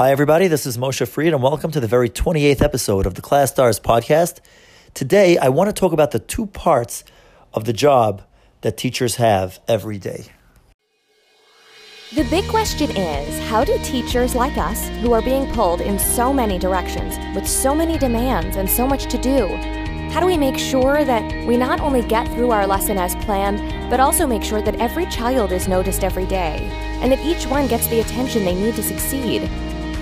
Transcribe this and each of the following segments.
Hi, everybody. This is Moshe Fried, and welcome to the very 28th episode of the ClasStars podcast. Today, I want to talk about the two parts of the job that teachers have every day. The big question is how do teachers like us, who are being pulled in so many directions, with so many demands and so much to do, how do we make sure that we not only get through our lesson as planned, but also make sure that every child is noticed every day, and that each one gets the attention they need to succeed?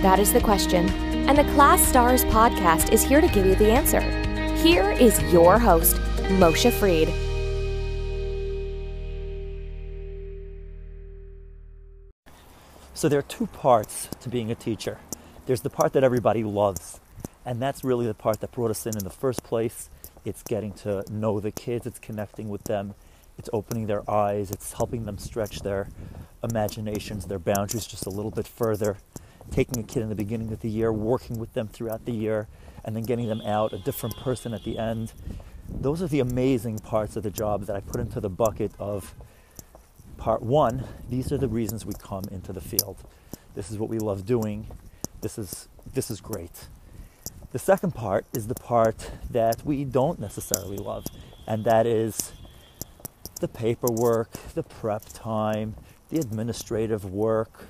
That is the question. And the ClasStars podcast is here to give you the answer. Here is your host, Moshe Fried. So, there are two parts to being a teacher there's the part that everybody loves, and that's really the part that brought us in in the first place. It's getting to know the kids, it's connecting with them, it's opening their eyes, it's helping them stretch their imaginations, their boundaries just a little bit further taking a kid in the beginning of the year, working with them throughout the year, and then getting them out a different person at the end. Those are the amazing parts of the job that I put into the bucket of part one. These are the reasons we come into the field. This is what we love doing. This is, this is great. The second part is the part that we don't necessarily love, and that is the paperwork, the prep time, the administrative work,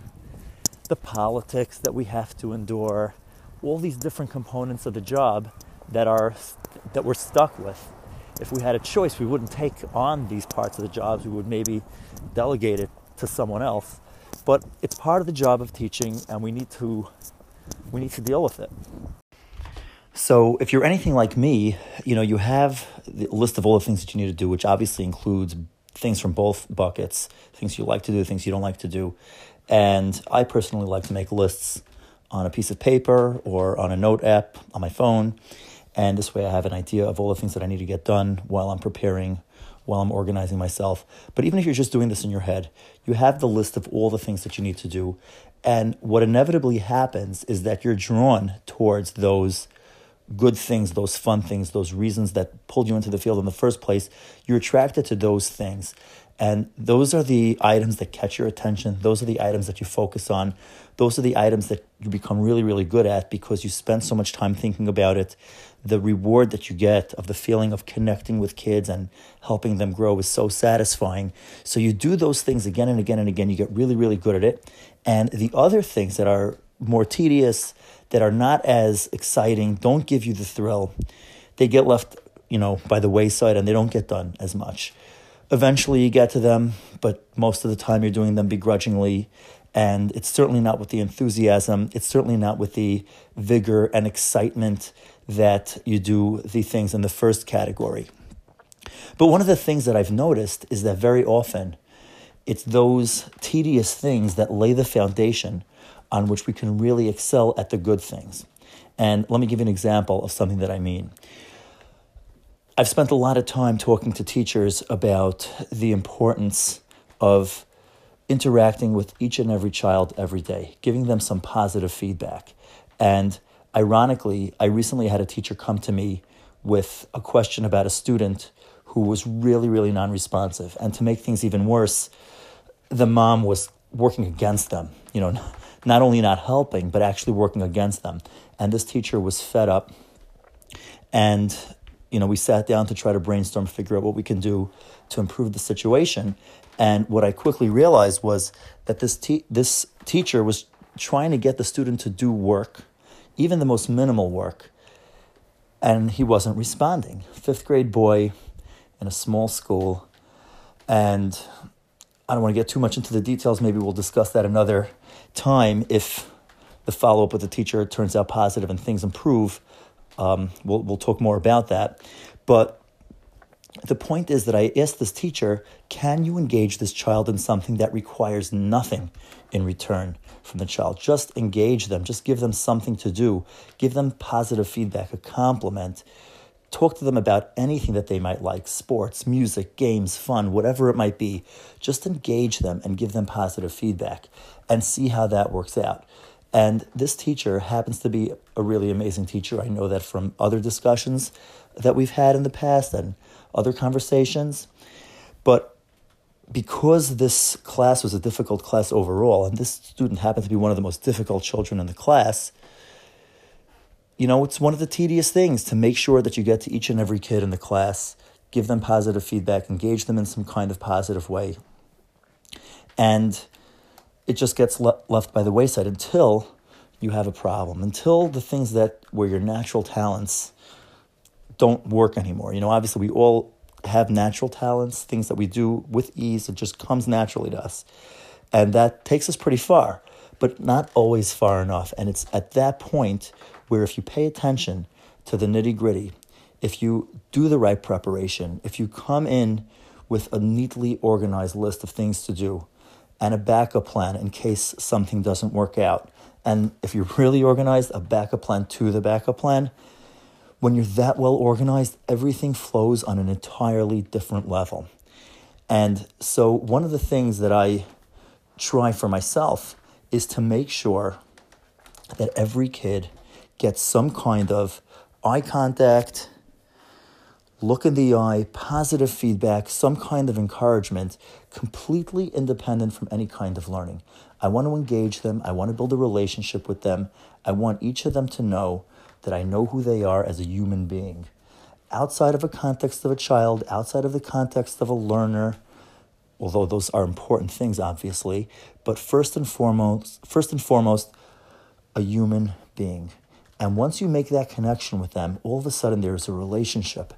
the politics that we have to endure, all these different components of the job that are that we're stuck with. If we had a choice, we wouldn't take on these parts of the jobs. We would maybe delegate it to someone else. But it's part of the job of teaching, and we need to we need to deal with it. So, if you're anything like me, you know you have the list of all the things that you need to do, which obviously includes things from both buckets, things you like to do, things you don't like to do, and I personally like to make lists on a piece of paper or on a note app on my phone. And this way I have an idea of all the things that I need to get done while I'm preparing, while I'm organizing myself. But even if you're just doing this in your head, you have the list of all the things that you need to do. And what inevitably happens is that you're drawn towards those good things, those fun things, those reasons that pulled you into the field in the first place. You're attracted to those things. And those are the items that catch your attention. Those are the items that you focus on. Those are the items that you become really, really good at because you spend so much time thinking about it. The reward that you get of the feeling of connecting with kids and helping them grow is so satisfying. So you do those things again and again and again. You get really, really good at it. And the other things that are more tedious, that are not as exciting, don't give you the thrill. They get left, you know, by the wayside and they don't get done as much. Eventually, you get to them, but most of the time, you're doing them begrudgingly. And it's certainly not with the enthusiasm, it's certainly not with the vigor and excitement that you do the things in the first category. But one of the things that I've noticed is that very often it's those tedious things that lay the foundation on which we can really excel at the good things. And let me give you an example of something that I mean. I've spent a lot of time talking to teachers about the importance of interacting with each and every child every day, giving them some positive feedback. And ironically, I recently had a teacher come to me with a question about a student who was really, really non responsive. And to make things even worse, the mom was working against them, you know, not only not helping, but actually working against them. And this teacher was fed up and you know, we sat down to try to brainstorm, figure out what we can do to improve the situation. And what I quickly realized was that this te- this teacher was trying to get the student to do work, even the most minimal work, and he wasn't responding. Fifth grade boy in a small school, and I don't want to get too much into the details. Maybe we'll discuss that another time if the follow up with the teacher turns out positive and things improve. Um, we'll, we'll talk more about that. But the point is that I asked this teacher, can you engage this child in something that requires nothing in return from the child? Just engage them, just give them something to do, give them positive feedback, a compliment. Talk to them about anything that they might like sports, music, games, fun, whatever it might be. Just engage them and give them positive feedback and see how that works out. And this teacher happens to be a really amazing teacher. I know that from other discussions that we've had in the past and other conversations. But because this class was a difficult class overall, and this student happened to be one of the most difficult children in the class, you know, it's one of the tedious things to make sure that you get to each and every kid in the class, give them positive feedback, engage them in some kind of positive way. And it just gets le- left by the wayside until you have a problem, until the things that were your natural talents don't work anymore. You know, obviously, we all have natural talents, things that we do with ease, it just comes naturally to us. And that takes us pretty far, but not always far enough. And it's at that point where if you pay attention to the nitty gritty, if you do the right preparation, if you come in with a neatly organized list of things to do and a backup plan in case something doesn't work out, and if you're really organized, a backup plan to the backup plan, when you're that well organized, everything flows on an entirely different level. And so, one of the things that I try for myself is to make sure that every kid gets some kind of eye contact, look in the eye, positive feedback, some kind of encouragement, completely independent from any kind of learning. I want to engage them. I want to build a relationship with them. I want each of them to know that I know who they are as a human being. Outside of a context of a child, outside of the context of a learner, although those are important things, obviously, but first and foremost, first and foremost, a human being. And once you make that connection with them, all of a sudden there's a relationship.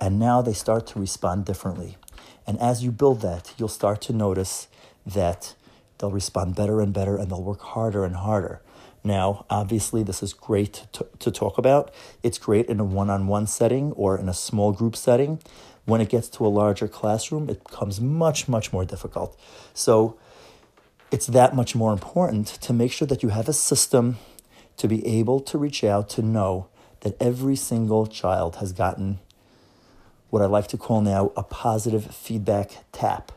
And now they start to respond differently. And as you build that, you'll start to notice that they'll respond better and better and they'll work harder and harder. Now, obviously, this is great to, to talk about. It's great in a one on one setting or in a small group setting. When it gets to a larger classroom, it becomes much, much more difficult. So, it's that much more important to make sure that you have a system to be able to reach out to know that every single child has gotten what I like to call now a positive feedback tap.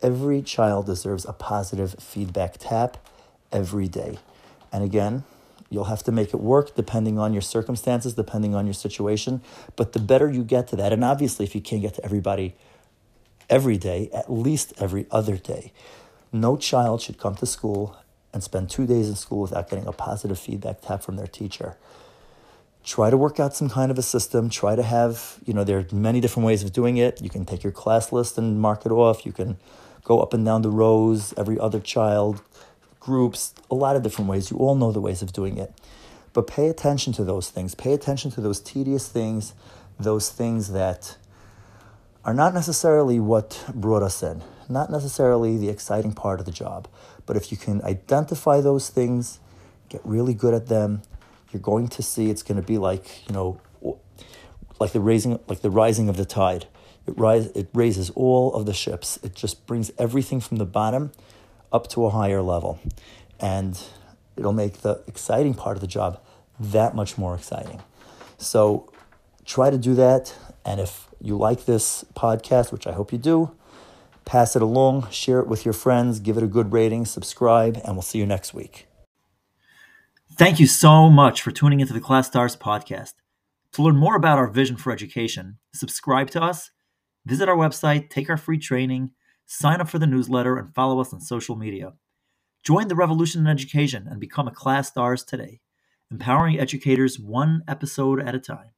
Every child deserves a positive feedback tap every day. And again, you'll have to make it work depending on your circumstances, depending on your situation. But the better you get to that, and obviously, if you can't get to everybody every day, at least every other day, no child should come to school and spend two days in school without getting a positive feedback tap from their teacher. Try to work out some kind of a system. Try to have, you know, there are many different ways of doing it. You can take your class list and mark it off. You can go up and down the rows, every other child, groups, a lot of different ways. You all know the ways of doing it. But pay attention to those things. Pay attention to those tedious things, those things that are not necessarily what brought us in, not necessarily the exciting part of the job. But if you can identify those things, get really good at them, you're going to see it's going to be like, you know, like the raising like the rising of the tide. It rise it raises all of the ships. It just brings everything from the bottom up to a higher level. And it'll make the exciting part of the job that much more exciting. So try to do that. And if you like this podcast, which I hope you do, pass it along, share it with your friends, give it a good rating, subscribe, and we'll see you next week. Thank you so much for tuning into the ClasStars podcast. To learn more about our vision for education, subscribe to us, visit our website, take our free training, sign up for the newsletter, and follow us on social media. Join the revolution in education and become a ClasStars today, empowering educators one episode at a time.